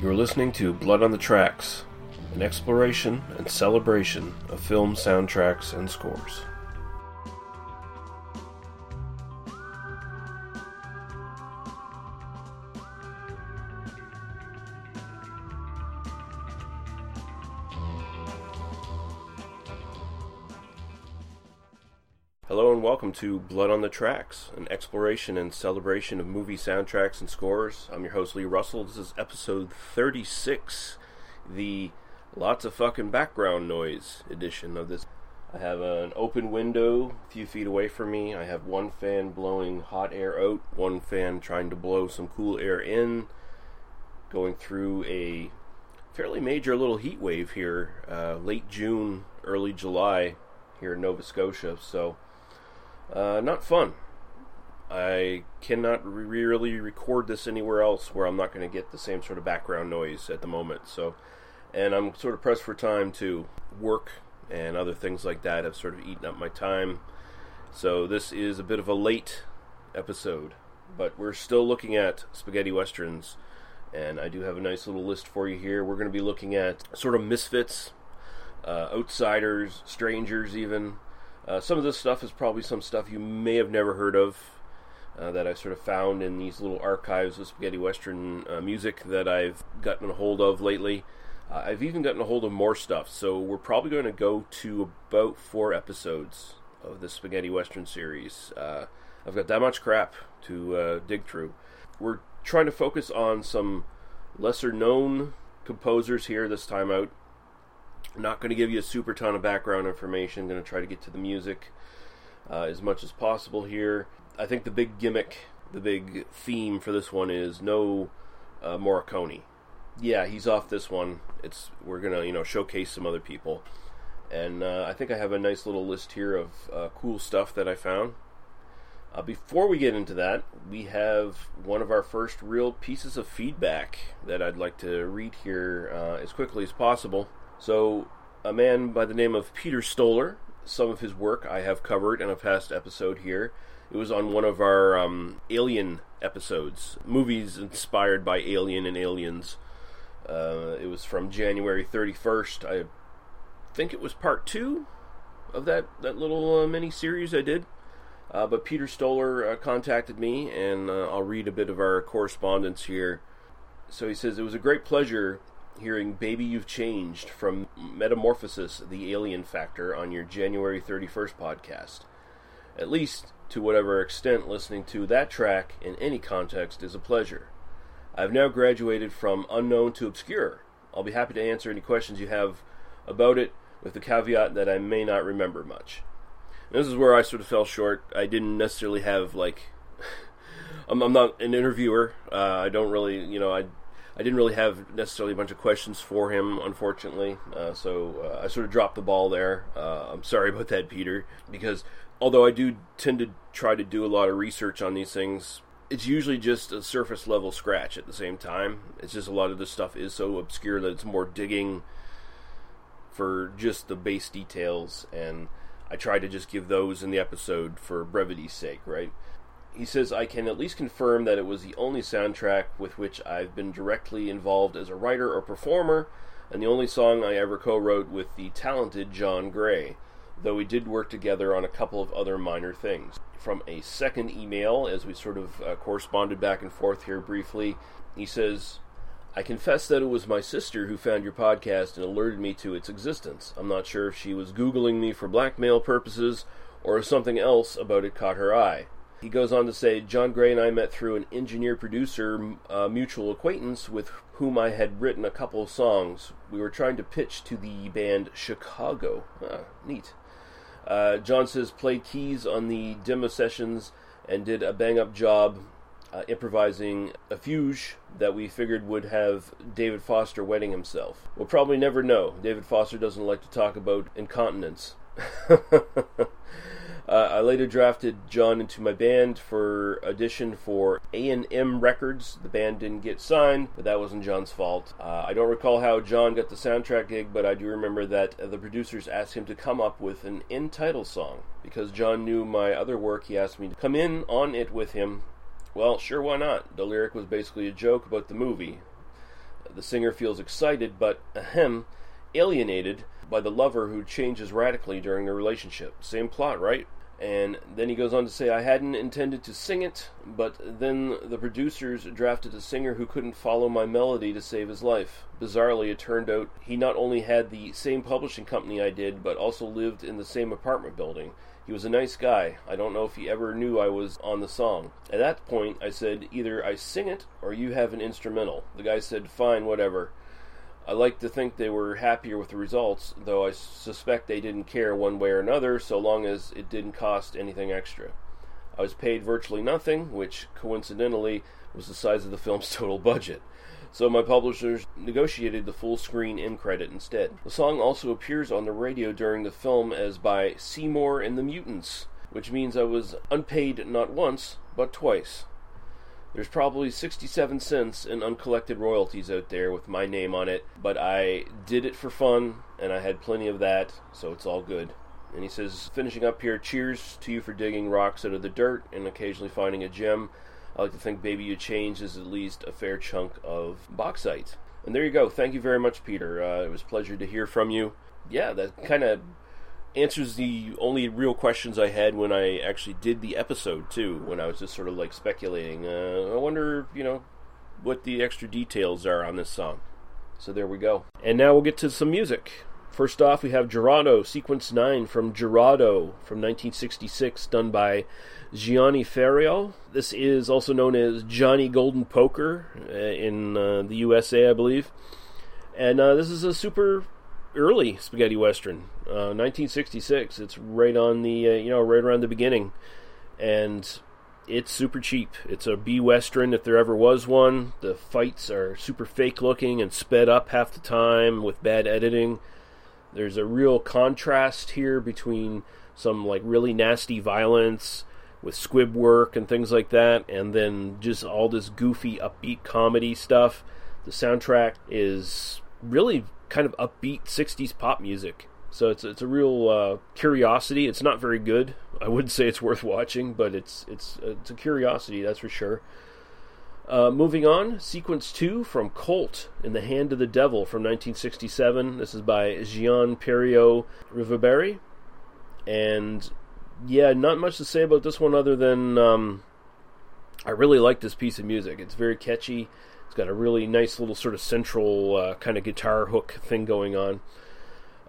You're listening to Blood on the Tracks, an exploration and celebration of film soundtracks and scores. To Blood on the Tracks, an exploration and celebration of movie soundtracks and scores. I'm your host Lee Russell. This is episode 36, the lots of fucking background noise edition of this. I have an open window a few feet away from me. I have one fan blowing hot air out, one fan trying to blow some cool air in, going through a fairly major little heat wave here, uh, late June, early July here in Nova Scotia. So, uh, not fun. I cannot re- really record this anywhere else where I'm not going to get the same sort of background noise at the moment. So, and I'm sort of pressed for time to work and other things like that have sort of eaten up my time. So this is a bit of a late episode, but we're still looking at spaghetti westerns, and I do have a nice little list for you here. We're going to be looking at sort of misfits, uh, outsiders, strangers, even. Uh, some of this stuff is probably some stuff you may have never heard of uh, that I sort of found in these little archives of spaghetti western uh, music that I've gotten a hold of lately. Uh, I've even gotten a hold of more stuff, so we're probably going to go to about four episodes of the spaghetti western series. Uh, I've got that much crap to uh, dig through. We're trying to focus on some lesser known composers here this time out. Not going to give you a super ton of background information. I'm Going to try to get to the music uh, as much as possible here. I think the big gimmick, the big theme for this one is no uh, Morricone. Yeah, he's off this one. It's we're gonna you know showcase some other people, and uh, I think I have a nice little list here of uh, cool stuff that I found. Uh, before we get into that, we have one of our first real pieces of feedback that I'd like to read here uh, as quickly as possible. So, a man by the name of Peter Stoller, some of his work I have covered in a past episode here. It was on one of our um, Alien episodes, movies inspired by Alien and Aliens. Uh, it was from January 31st. I think it was part two of that, that little uh, mini series I did. Uh, but Peter Stoller uh, contacted me, and uh, I'll read a bit of our correspondence here. So he says, It was a great pleasure hearing Baby You've Changed from Metamorphosis, the Alien Factor, on your January 31st podcast. At least, to whatever extent, listening to that track in any context is a pleasure. I've now graduated from unknown to obscure. I'll be happy to answer any questions you have about it, with the caveat that I may not remember much. And this is where I sort of fell short. I didn't necessarily have like. I'm, not an interviewer. Uh, I don't really, you know, I I didn't really have necessarily a bunch of questions for him, unfortunately. Uh, so uh, I sort of dropped the ball there. Uh, I'm sorry about that, Peter, because although I do tend to try to do a lot of research on these things, it's usually just a surface level scratch at the same time. It's just a lot of this stuff is so obscure that it's more digging for just the base details, and I try to just give those in the episode for brevity's sake, right? He says, I can at least confirm that it was the only soundtrack with which I've been directly involved as a writer or performer, and the only song I ever co wrote with the talented John Gray, though we did work together on a couple of other minor things. From a second email, as we sort of uh, corresponded back and forth here briefly, he says, I confess that it was my sister who found your podcast and alerted me to its existence. I'm not sure if she was Googling me for blackmail purposes or if something else about it caught her eye. He goes on to say, John Gray and I met through an engineer producer uh, mutual acquaintance with whom I had written a couple of songs. We were trying to pitch to the band Chicago. Ah, neat. Uh, John says, played keys on the demo sessions and did a bang up job uh, improvising a fugue that we figured would have David Foster wetting himself. We'll probably never know. David Foster doesn't like to talk about incontinence. Uh, I later drafted John into my band for audition for A&M Records. The band didn't get signed, but that wasn't John's fault. Uh, I don't recall how John got the soundtrack gig, but I do remember that the producers asked him to come up with an end title song. Because John knew my other work, he asked me to come in on it with him. Well, sure, why not? The lyric was basically a joke about the movie. The singer feels excited, but ahem, alienated by the lover who changes radically during the relationship. Same plot, right? And then he goes on to say, I hadn't intended to sing it, but then the producers drafted a singer who couldn't follow my melody to save his life. Bizarrely, it turned out he not only had the same publishing company I did, but also lived in the same apartment building. He was a nice guy. I don't know if he ever knew I was on the song. At that point, I said, Either I sing it or you have an instrumental. The guy said, Fine, whatever. I like to think they were happier with the results, though I suspect they didn't care one way or another so long as it didn't cost anything extra. I was paid virtually nothing, which coincidentally was the size of the film's total budget. So my publishers negotiated the full screen end credit instead. The song also appears on the radio during the film as by Seymour and the Mutants, which means I was unpaid not once, but twice. There's probably 67 cents in uncollected royalties out there with my name on it, but I did it for fun, and I had plenty of that, so it's all good. And he says, finishing up here, cheers to you for digging rocks out of the dirt and occasionally finding a gem. I like to think Baby You Change is at least a fair chunk of bauxite. And there you go. Thank you very much, Peter. Uh, it was a pleasure to hear from you. Yeah, that kind of answers the only real questions I had when I actually did the episode too. When I was just sort of like speculating. Uh, I wonder, you know, what the extra details are on this song. So there we go. And now we'll get to some music. First off, we have Gerardo, Sequence 9 from Gerardo from 1966, done by Gianni Ferrio. This is also known as Johnny Golden Poker uh, in uh, the USA, I believe. And uh, this is a super early spaghetti western, 1966. Uh, it's right on the uh, you know right around the beginning, and it's super cheap. It's a B western if there ever was one. The fights are super fake looking and sped up half the time with bad editing. There's a real contrast here between some like really nasty violence with squib work and things like that, and then just all this goofy upbeat comedy stuff. The soundtrack is really kind of upbeat 60s pop music. So it's it's a real uh, curiosity. It's not very good. I wouldn't say it's worth watching, but it's it's it's a curiosity, that's for sure. Uh, moving on, sequence two from Colt in the Hand of the Devil from 1967. This is by Gian Piero Reverberi, and yeah, not much to say about this one other than um, I really like this piece of music. It's very catchy. It's got a really nice little sort of central uh, kind of guitar hook thing going on.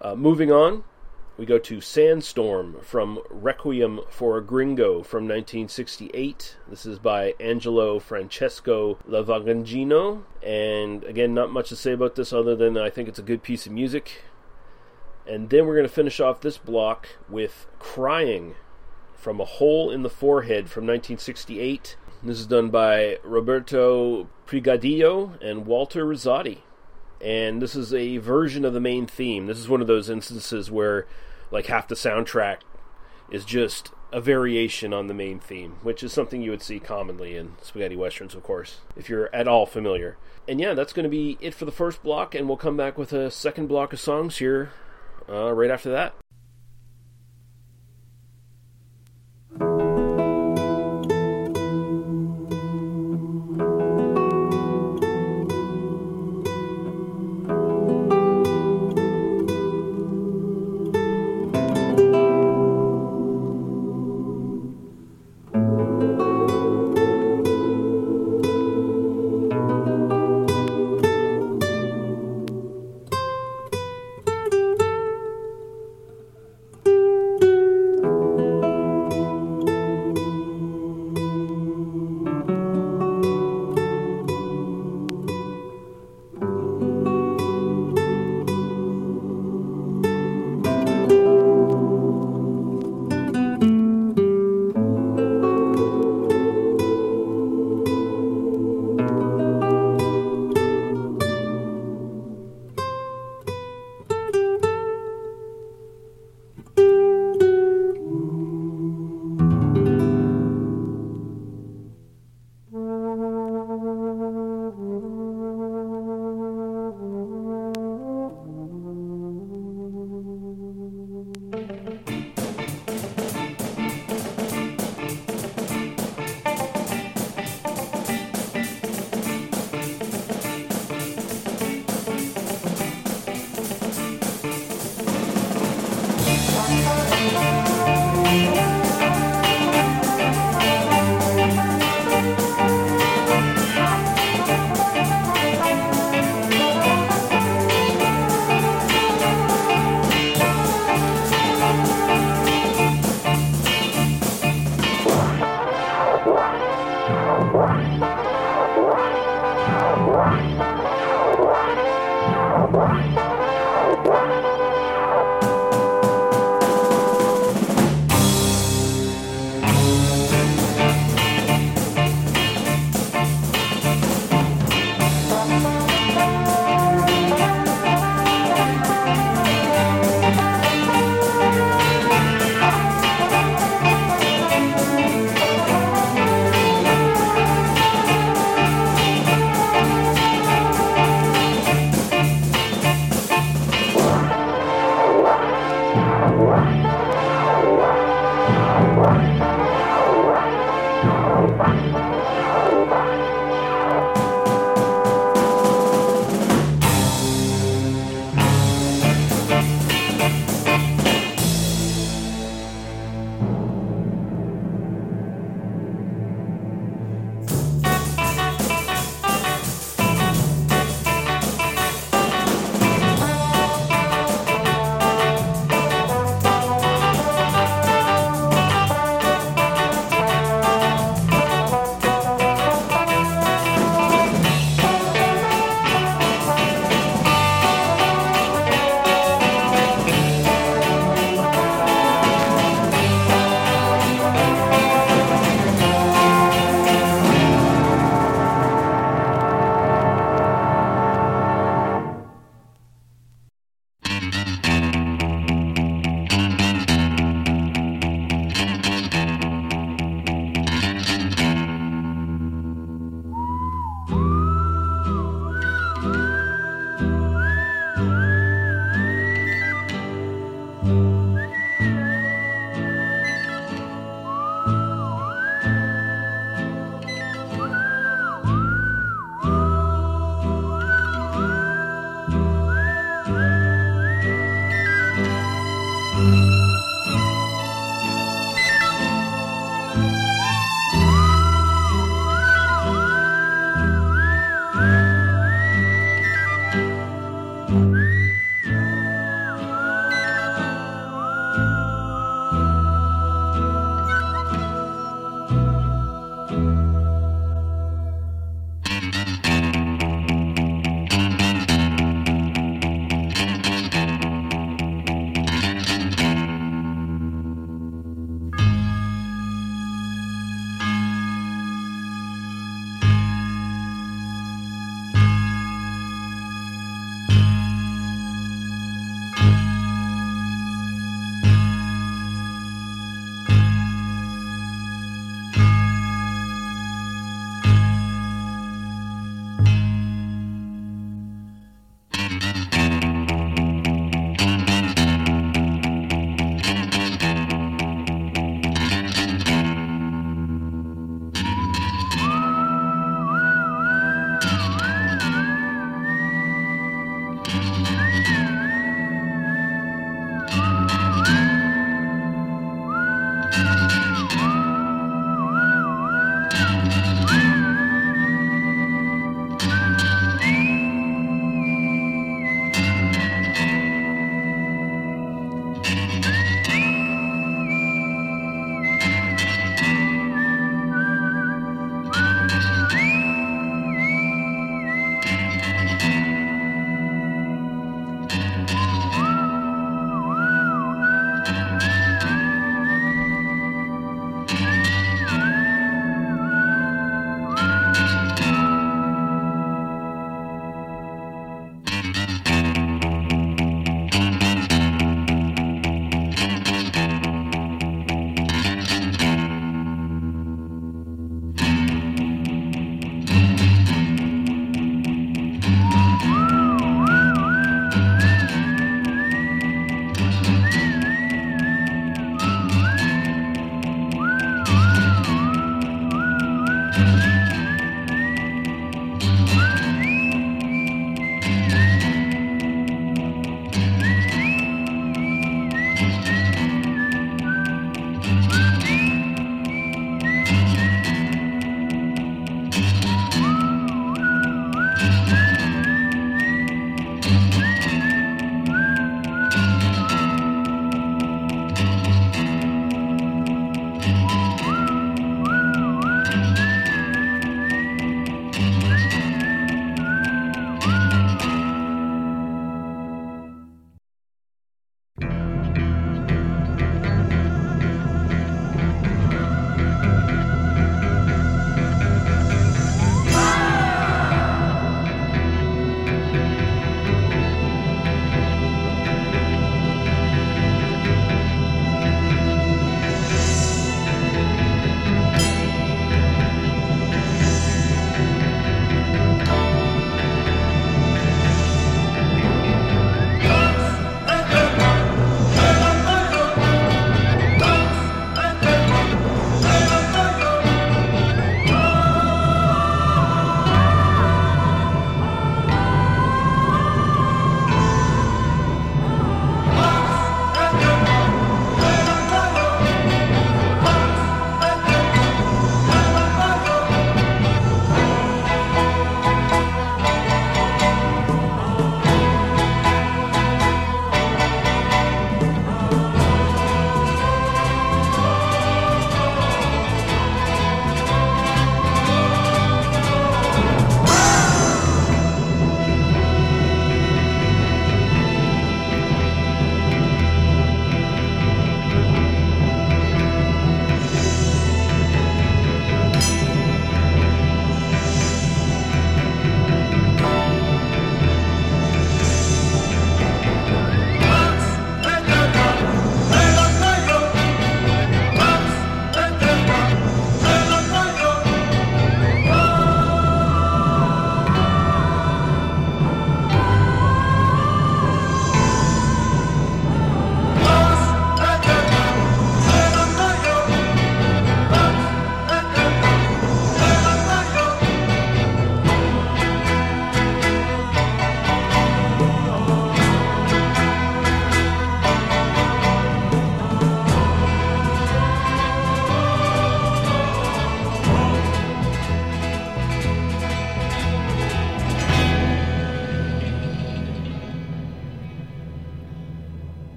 Uh, moving on, we go to Sandstorm from Requiem for a Gringo from 1968. This is by Angelo Francesco Lavagnino. And again, not much to say about this other than I think it's a good piece of music. And then we're going to finish off this block with Crying from A Hole in the Forehead from 1968. This is done by Roberto Prigadillo and Walter Rizzati. And this is a version of the main theme. This is one of those instances where, like, half the soundtrack is just a variation on the main theme, which is something you would see commonly in spaghetti westerns, of course, if you're at all familiar. And yeah, that's going to be it for the first block, and we'll come back with a second block of songs here uh, right after that.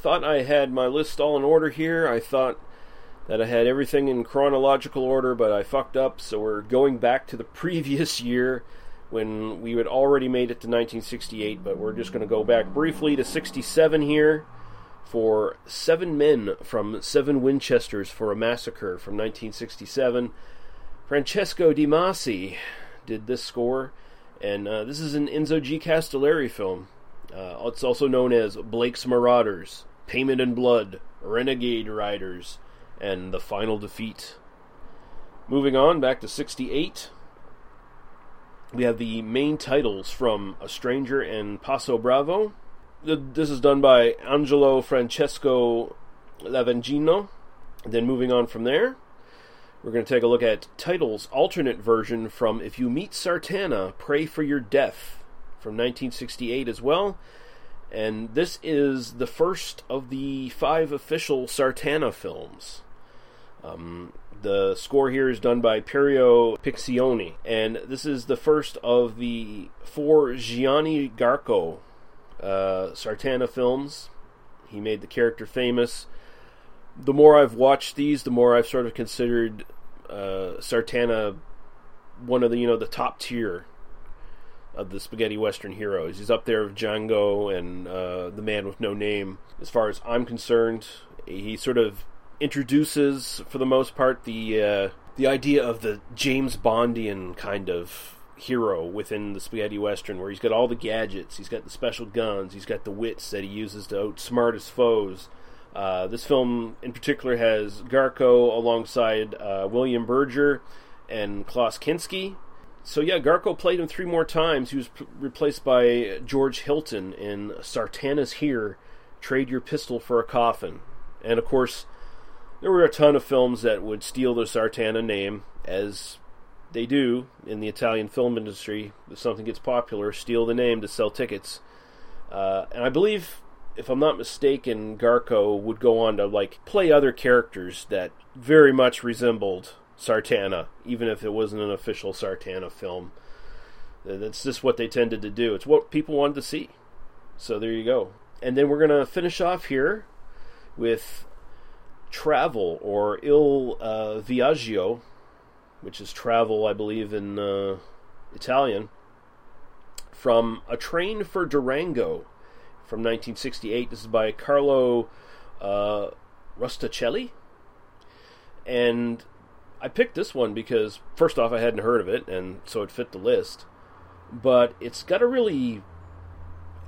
Thought I had my list all in order here. I thought that I had everything in chronological order, but I fucked up, so we're going back to the previous year when we had already made it to 1968, but we're just going to go back briefly to 67 here for Seven Men from Seven Winchesters for a Massacre from 1967. Francesco De Masi did this score, and uh, this is an Enzo G. Castellari film. Uh, it's also known as Blake's Marauders, Payment in Blood, Renegade Riders, and The Final Defeat. Moving on back to 68, we have the main titles from A Stranger and Paso Bravo. This is done by Angelo Francesco Lavagnino. Then moving on from there, we're going to take a look at titles alternate version from If You Meet Sartana, Pray for Your Death from 1968 as well. And this is the first of the five official Sartana films. Um, the score here is done by Piero Piccioni, and this is the first of the four Gianni Garko uh, Sartana films. He made the character famous. The more I've watched these, the more I've sort of considered uh, Sartana one of the you know the top tier of the spaghetti western heroes. He's up there with Django and uh, the Man with No Name. As far as I'm concerned, he sort of introduces, for the most part, the uh, the idea of the James Bondian kind of hero within the spaghetti western, where he's got all the gadgets, he's got the special guns, he's got the wits that he uses to outsmart his foes. Uh, this film, in particular, has Garko alongside uh, William Berger and Klaus Kinski. So yeah, Garko played him three more times. He was p- replaced by George Hilton in Sartana's Here, Trade Your Pistol for a Coffin. And of course, there were a ton of films that would steal the Sartana name, as they do in the Italian film industry. If something gets popular, steal the name to sell tickets. Uh, and I believe, if I'm not mistaken, Garko would go on to like play other characters that very much resembled Sartana, even if it wasn't an official Sartana film. That's just what they tended to do. It's what people wanted to see. So there you go. And then we're going to finish off here with Travel or Il uh, Viaggio which is travel, I believe, in uh, Italian, from A Train for Durango from 1968. This is by Carlo uh, Rusticelli. And I picked this one because, first off, I hadn't heard of it, and so it fit the list. But it's got a really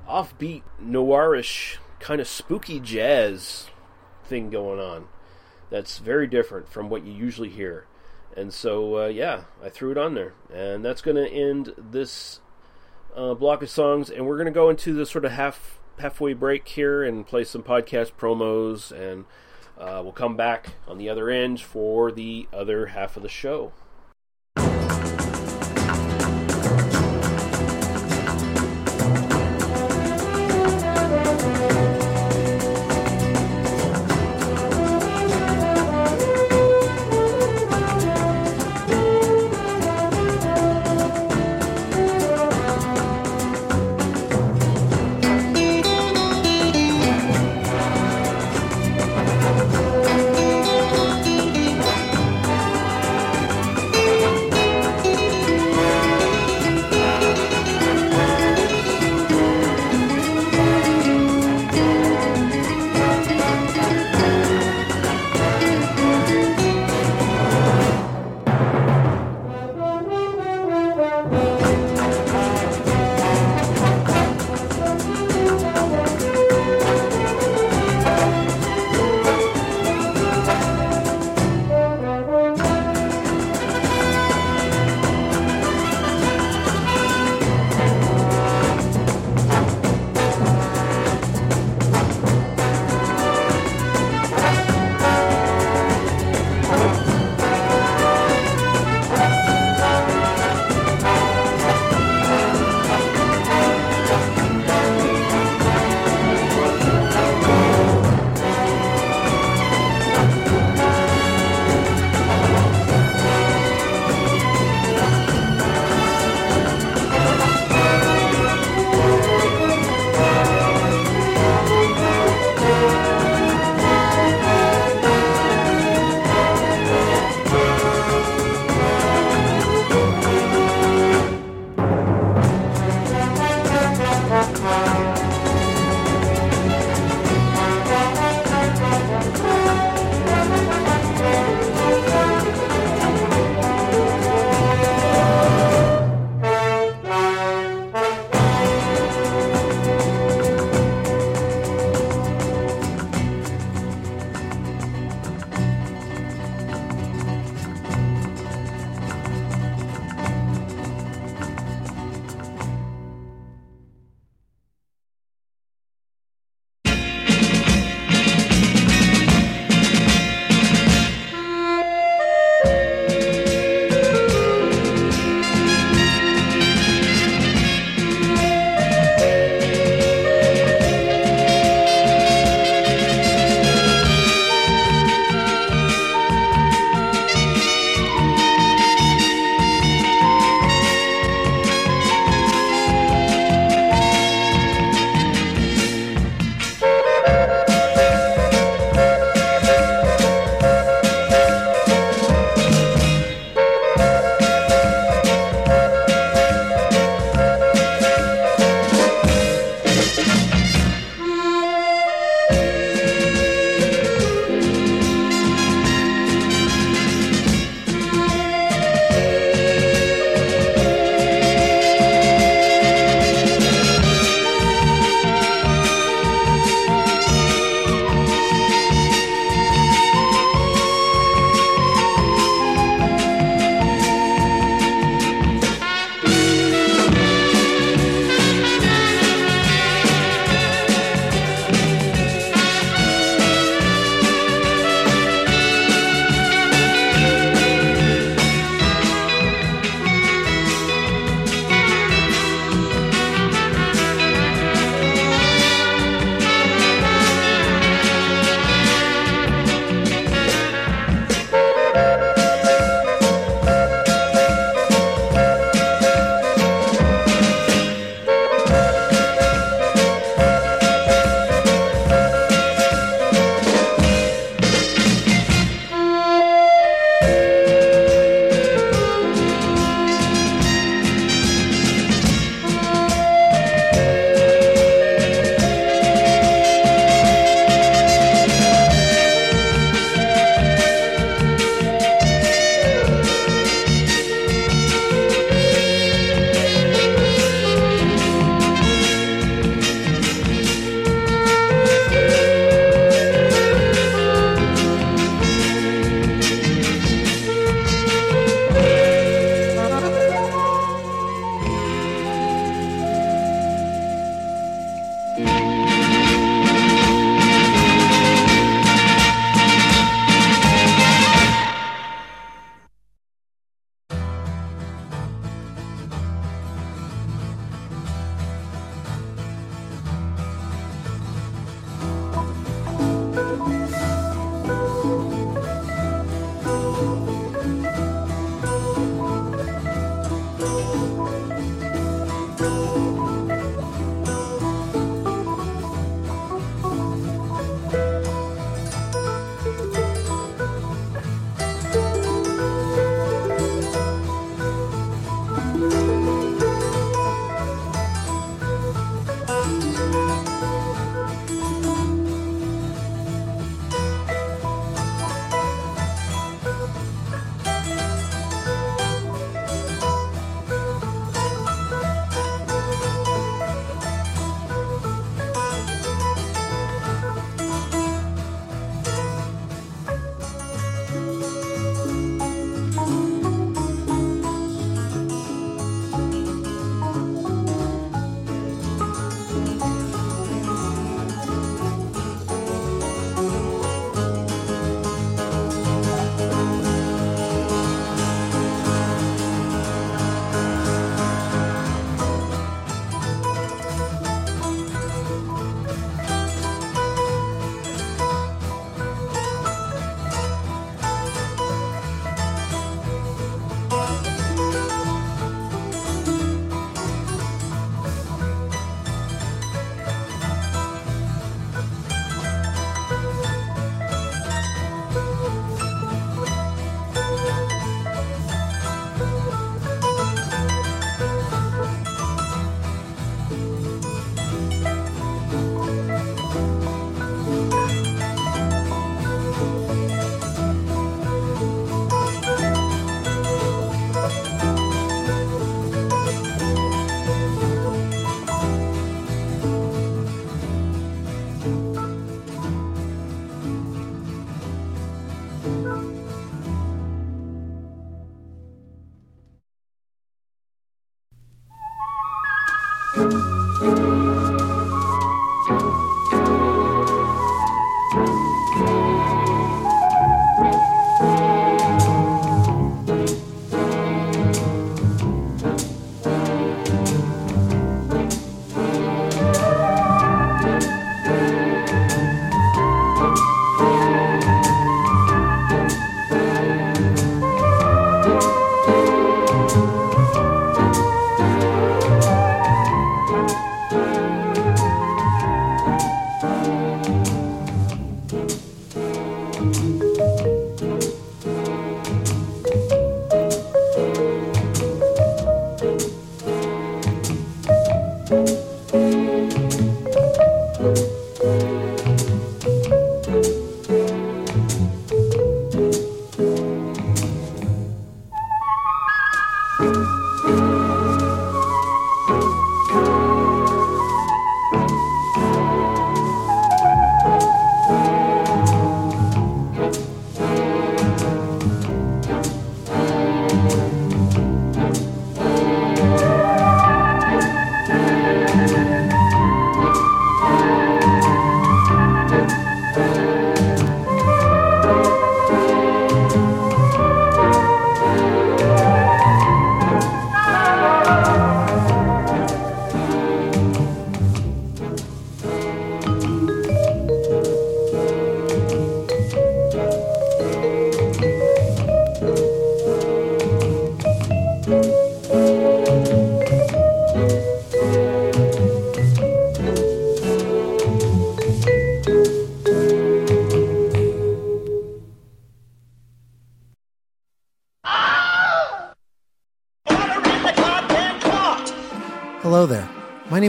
offbeat, noirish, kind of spooky jazz thing going on that's very different from what you usually hear. And so, uh, yeah, I threw it on there. And that's going to end this uh, block of songs. And we're going to go into the sort of half halfway break here and play some podcast promos. And uh, we'll come back on the other end for the other half of the show.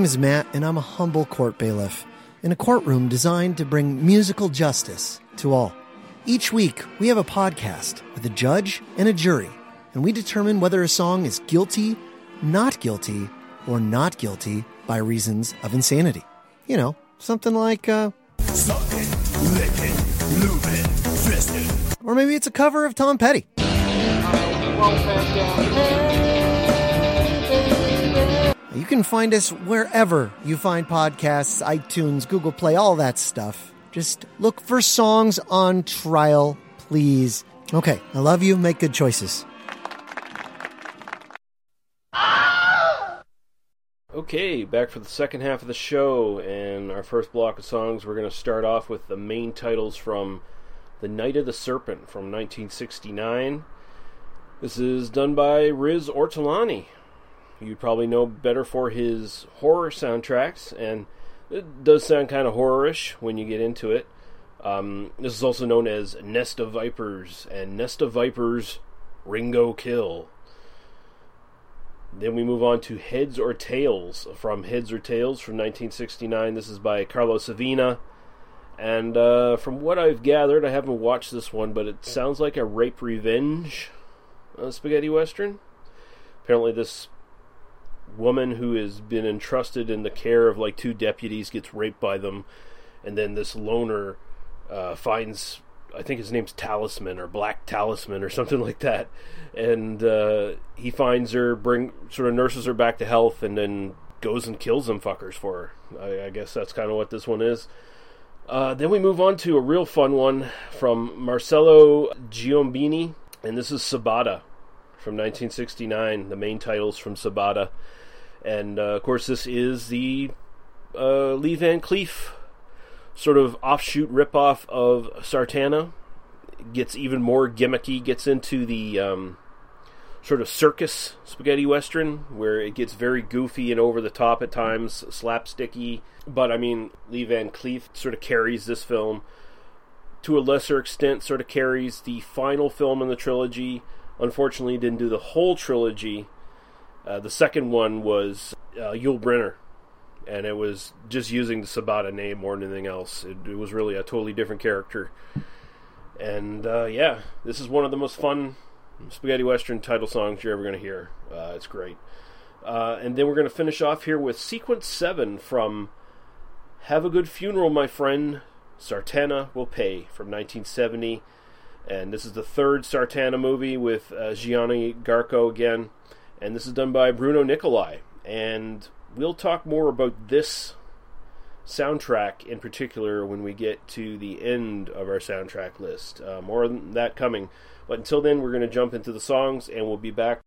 Name is Matt, and I'm a humble court bailiff in a courtroom designed to bring musical justice to all. Each week, we have a podcast with a judge and a jury, and we determine whether a song is guilty, not guilty, or not guilty by reasons of insanity. You know, something like, uh, Sucking, licking, or maybe it's a cover of Tom Petty. Can find us wherever you find podcasts, iTunes, Google Play, all that stuff. Just look for songs on trial, please. Okay, I love you. Make good choices. Okay, back for the second half of the show, and our first block of songs. We're going to start off with the main titles from The Night of the Serpent from 1969. This is done by Riz Ortolani. You probably know better for his horror soundtracks, and it does sound kind of horrorish when you get into it. Um, this is also known as Nest of Vipers and Nest of Vipers Ringo Kill. Then we move on to Heads or Tails from Heads or Tails from 1969. This is by Carlos Savina. And uh, from what I've gathered, I haven't watched this one, but it sounds like a rape revenge uh, spaghetti western. Apparently, this woman who has been entrusted in the care of like two deputies gets raped by them, and then this loner uh, finds I think his name's Talisman or Black Talisman or something like that, and uh, he finds her, bring sort of nurses her back to health, and then goes and kills them fuckers for her. I, I guess that's kind of what this one is. Uh, then we move on to a real fun one from Marcello Giombini, and this is Sabata from 1969. The main titles from Sabata, and uh, of course this is the uh, Lee Van Cleef sort of offshoot ripoff of Sartana. Gets even more gimmicky. Gets into the um, sort of circus spaghetti western where it gets very goofy and over the top at times, slapsticky. But I mean, Lee Van Cleef sort of carries this film to a lesser extent. Sort of carries the final film in the trilogy. Unfortunately, didn't do the whole trilogy. Uh, the second one was uh, Yul Brynner and it was just using the Sabata name more than anything else. It, it was really a totally different character. And uh, yeah, this is one of the most fun spaghetti western title songs you're ever going to hear. Uh, it's great. Uh, and then we're going to finish off here with Sequence 7 from Have a Good Funeral, My Friend. Sartana Will Pay from 1970. And this is the third Sartana movie with uh, Gianni Garko again. And this is done by Bruno Nicolai. And we'll talk more about this soundtrack in particular when we get to the end of our soundtrack list. Uh, more than that coming. But until then, we're going to jump into the songs and we'll be back.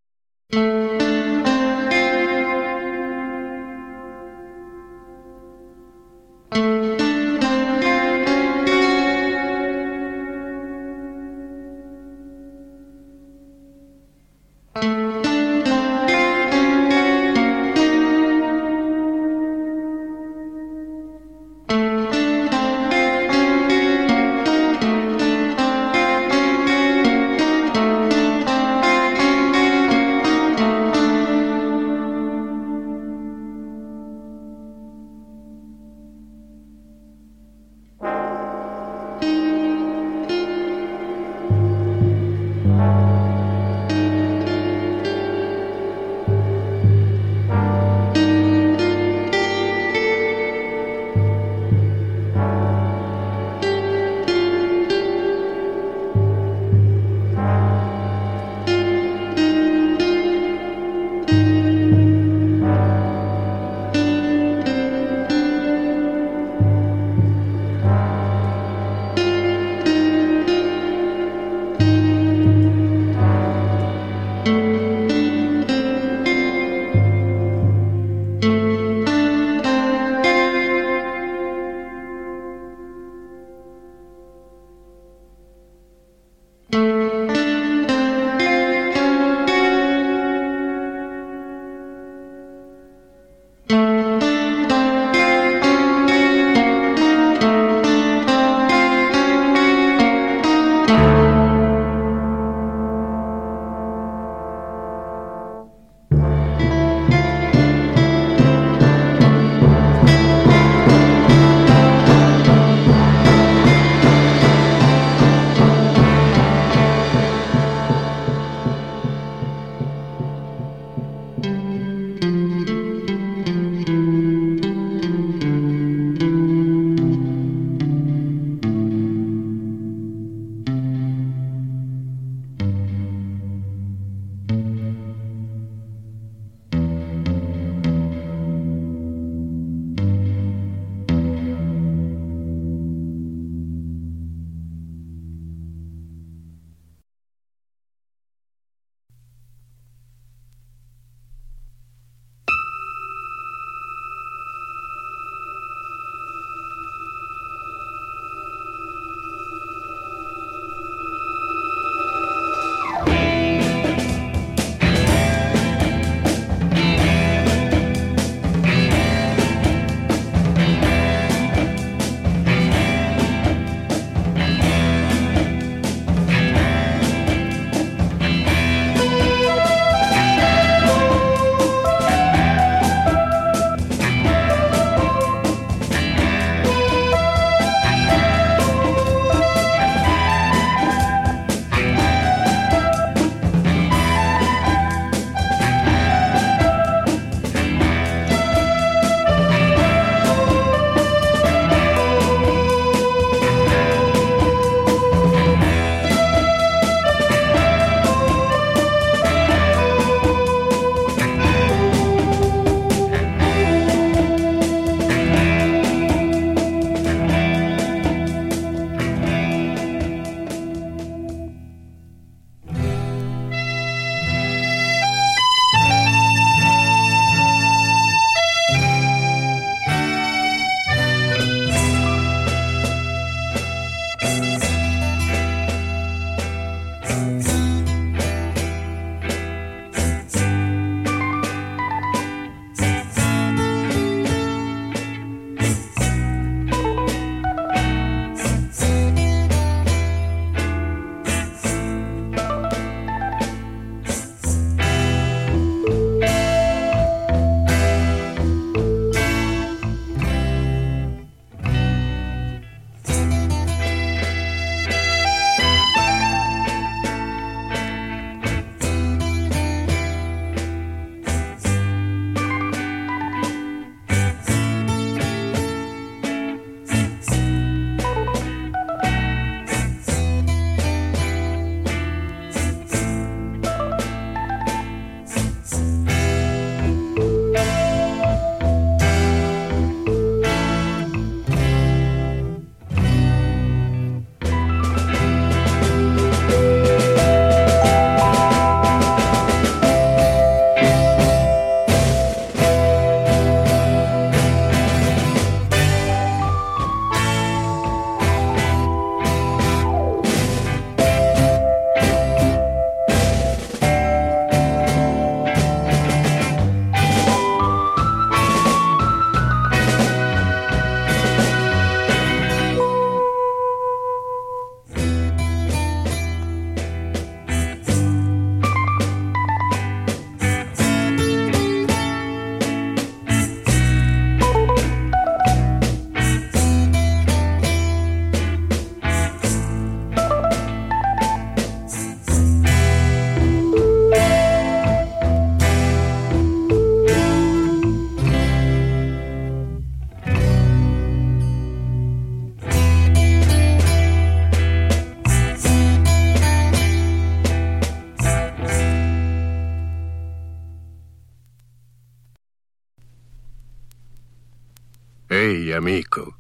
Amico,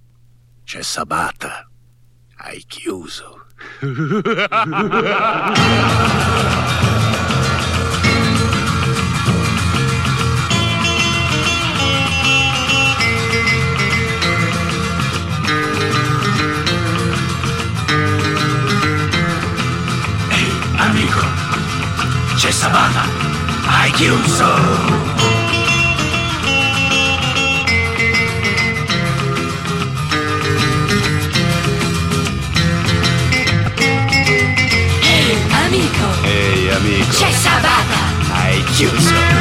c'è Sabata. Hai chiuso. Ehi amico, c'è Sabata. Hai chiuso. Amico, Ehi amico, c'è Sabata! hai chiuso.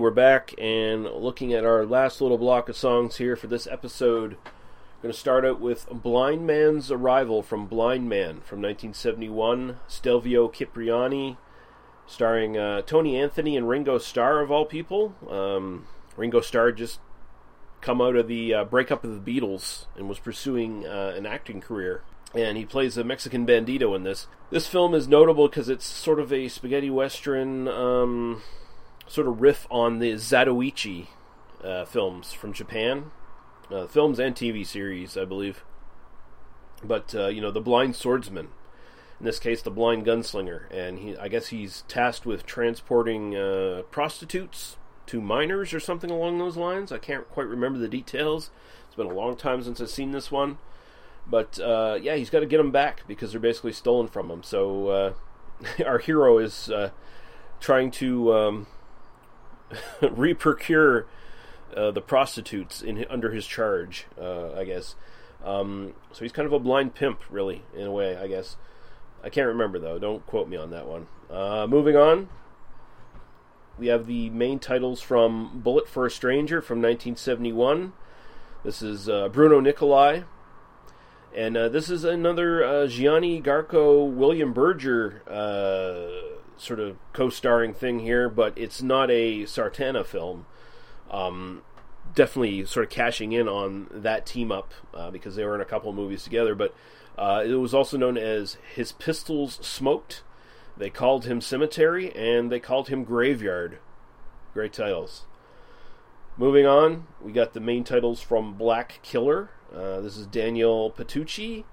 We're back and looking at our last little block of songs here for this episode. I'm going to start out with Blind Man's Arrival from Blind Man from 1971, Stelvio Cipriani, starring uh, Tony Anthony and Ringo Starr, of all people. Um, Ringo Starr just come out of the uh, breakup of the Beatles and was pursuing uh, an acting career. And he plays a Mexican bandito in this. This film is notable because it's sort of a spaghetti western um, sort of riff on the Zatoichi uh, films from Japan, uh, films and TV series, I believe. But uh, you know, the blind swordsman, in this case, the blind gunslinger, and he, I guess he's tasked with transporting uh, prostitutes to miners or something along those lines. I can't quite remember the details. It's been a long time since I've seen this one, but uh, yeah, he's got to get them back because they're basically stolen from him. So uh, our hero is trying to. Um, reprocure uh, the prostitutes in under his charge. Uh, I guess. Um, so he's kind of a blind pimp, really, in a way. I guess. I can't remember though. Don't quote me on that one. Uh, moving on. We have the main titles from Bullet for a Stranger from 1971. This is uh, Bruno Nicolai. And uh, this is another uh, Gianni Garko William Berger sort of co-starring thing here, but it's not a Sartana film. Um, definitely sort of cashing in on that team up uh, because they were in a couple of movies together. But uh, it was also known as His Pistols Smoked. They called him Cemetery and they called him Graveyard. Great titles. Moving on, we got the main titles from Black Killer. Uh, this is Daniel Patucchi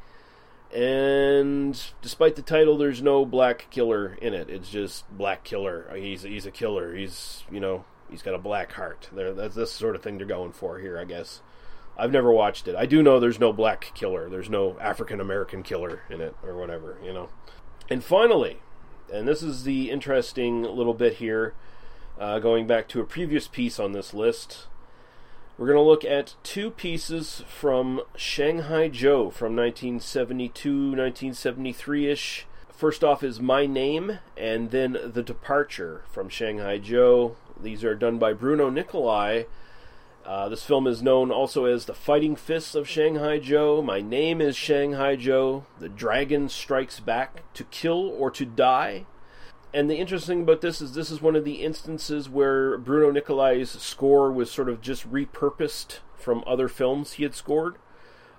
and despite the title, there's no black killer in it. It's just black killer. He's he's a killer. He's you know he's got a black heart. That's this sort of thing they're going for here, I guess. I've never watched it. I do know there's no black killer. There's no African American killer in it or whatever, you know. And finally, and this is the interesting little bit here, uh, going back to a previous piece on this list. We're going to look at two pieces from Shanghai Joe from 1972, 1973 ish. First off is My Name, and then The Departure from Shanghai Joe. These are done by Bruno Nicolai. Uh, this film is known also as The Fighting Fists of Shanghai Joe. My Name is Shanghai Joe. The Dragon Strikes Back to Kill or to Die and the interesting about this is this is one of the instances where Bruno Nicolai's score was sort of just repurposed from other films he had scored.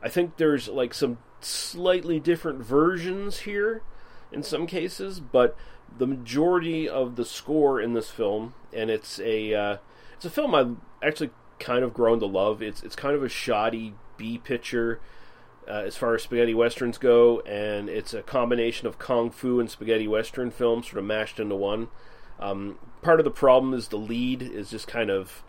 I think there's like some slightly different versions here in some cases, but the majority of the score in this film, and it's a uh, it's a film I've actually kind of grown to love. It's it's kind of a shoddy B picture uh, as far as spaghetti westerns go, and it's a combination of kung fu and spaghetti western films sort of mashed into one. Um, part of the problem is the lead is just kind of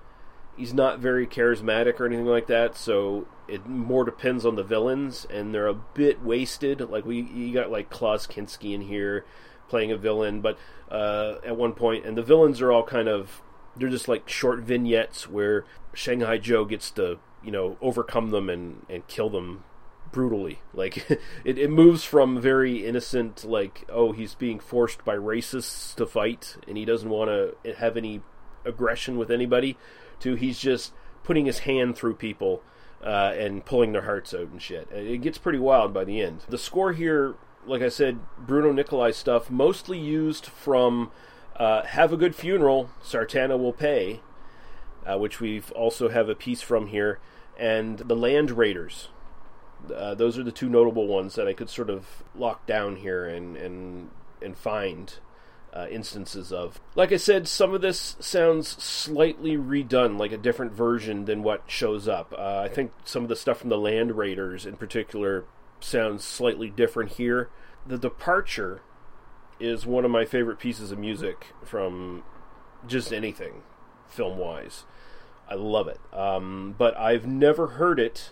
he's not very charismatic or anything like that, so it more depends on the villains, and they're a bit wasted. Like we, you got like Klaus Kinski in here playing a villain, but uh, at one point, and the villains are all kind of they're just like short vignettes where Shanghai Joe gets to you know overcome them and and kill them brutally. Like it, it moves from very innocent, like oh he's being forced by racists to fight and he doesn't want to have any aggression with anybody, to he's just putting his hand through people uh, and pulling their hearts out and shit. It gets pretty wild by the end. The score here, like I said, Bruno Nicolai stuff, mostly used from uh, "Have a Good Funeral," Sartana will pay, uh, which we've also have a piece from here, and the Land Raiders uh, those are the two notable ones that I could sort of lock down here and and and find uh, instances of. Like I said, some of this sounds slightly redone, like a different version than what shows up. Uh, I think some of the stuff from the Land Raiders, in particular, sounds slightly different here. The Departure is one of my favorite pieces of music from just anything film wise. I love it. Um, but I've never heard it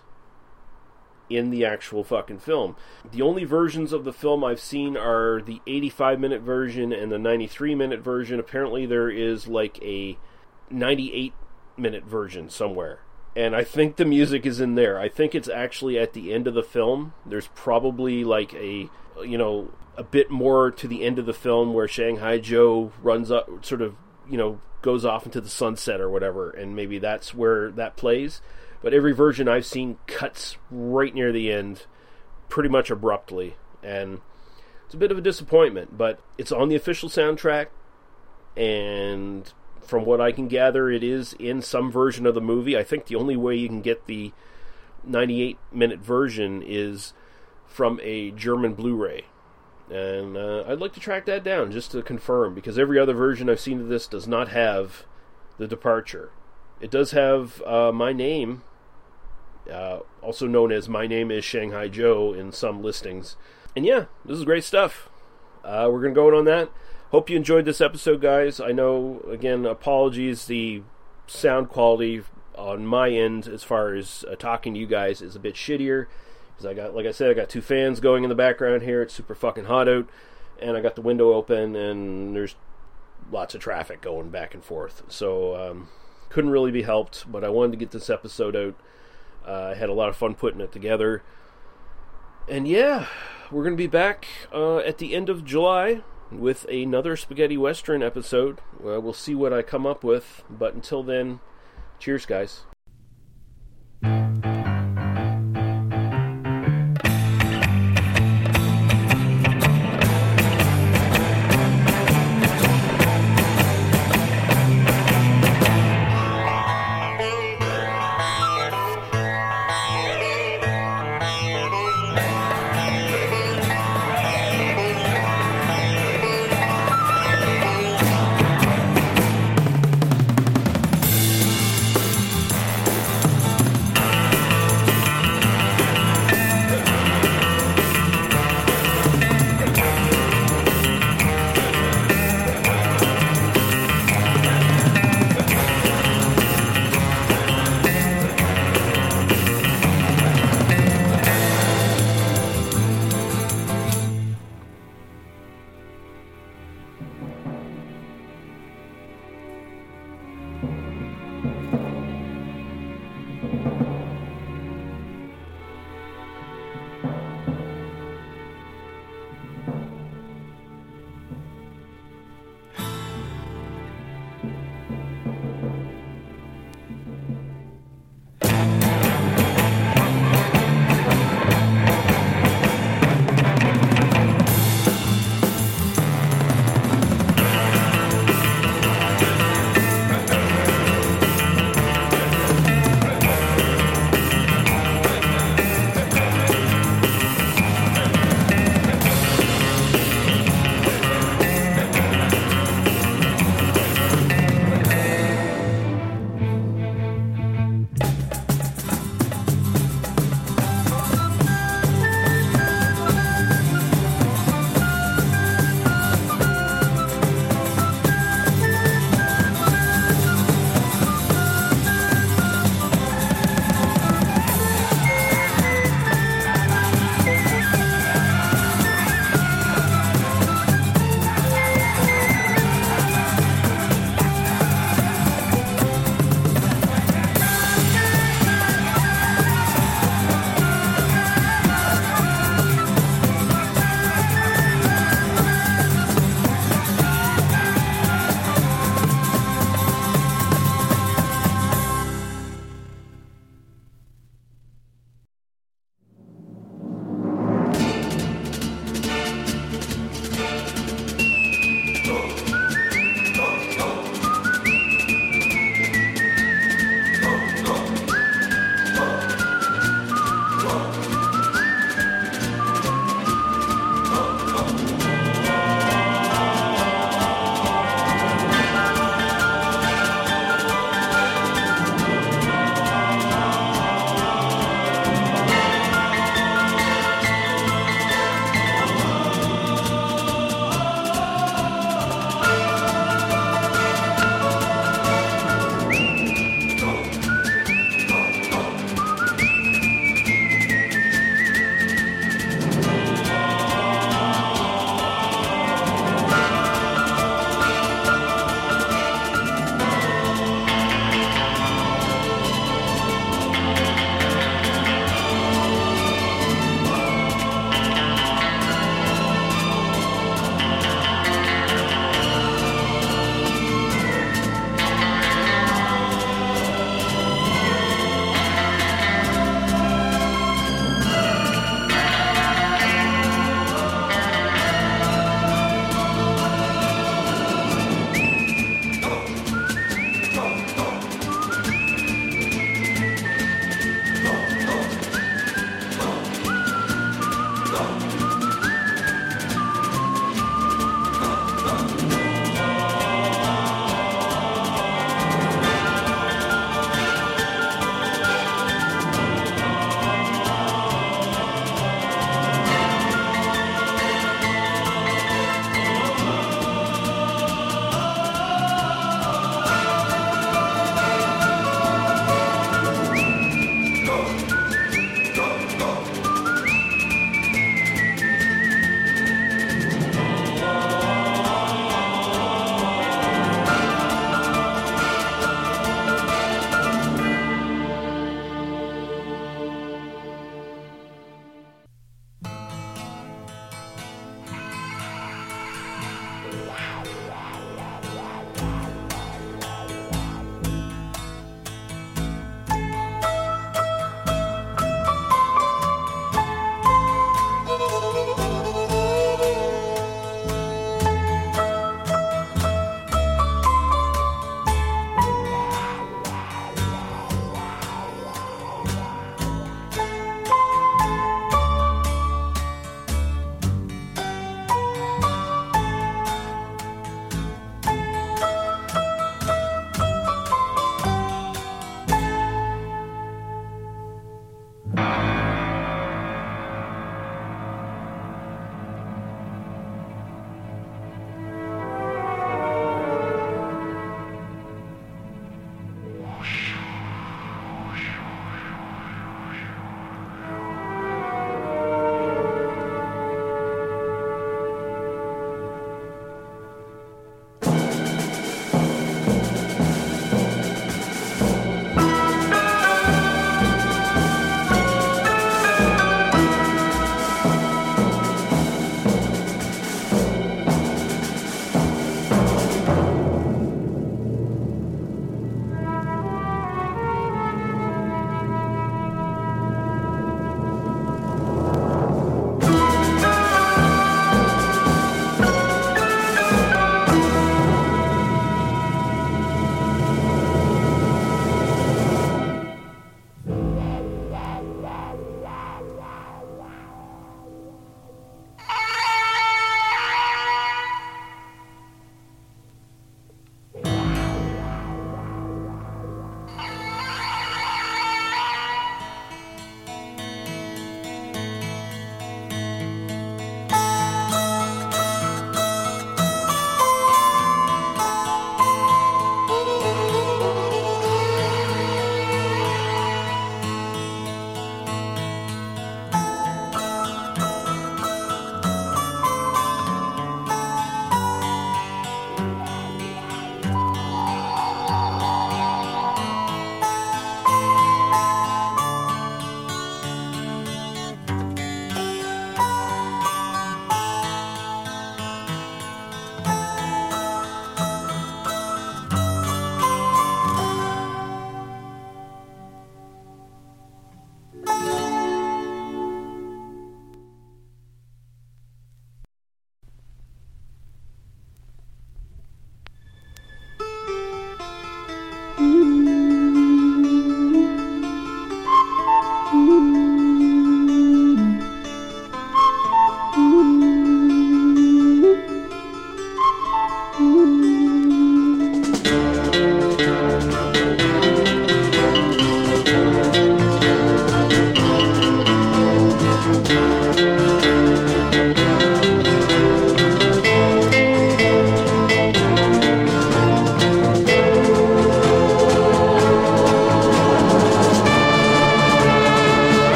in the actual fucking film. The only versions of the film I've seen are the 85 minute version and the 93 minute version. Apparently, there is like a 98 minute version somewhere. And I think the music is in there. I think it's actually at the end of the film. There's probably like a, you know, a bit more to the end of the film where Shanghai Joe runs up, sort of you know goes off into the sunset or whatever, and maybe that's where that plays. But every version I've seen cuts right near the end, pretty much abruptly, and it's a bit of a disappointment. But it's on the official soundtrack, and from what I can gather, it is in some version of the movie. I think the only way you can get the 98 minute version is from a German Blu ray. And uh, I'd like to track that down just to confirm because every other version I've seen of this does not have the departure. It does have uh, my name, uh, also known as My Name is Shanghai Joe in some listings. And yeah, this is great stuff. Uh, we're going to go in on that. Hope you enjoyed this episode, guys. I know, again, apologies, the sound quality on my end as far as uh, talking to you guys is a bit shittier because I got, like I said, I got two fans going in the background here. It's super fucking hot out, and I got the window open, and there's lots of traffic going back and forth. So um, couldn't really be helped, but I wanted to get this episode out. I had a lot of fun putting it together, and yeah, we're gonna be back uh, at the end of July with another spaghetti western episode. We'll see what I come up with, but until then, cheers, guys.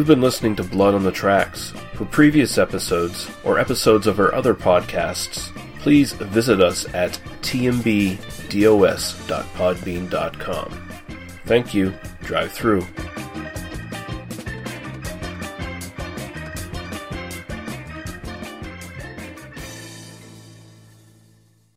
You've been listening to Blood on the Tracks. For previous episodes or episodes of our other podcasts, please visit us at tmbdos.podbean.com. Thank you. Drive through.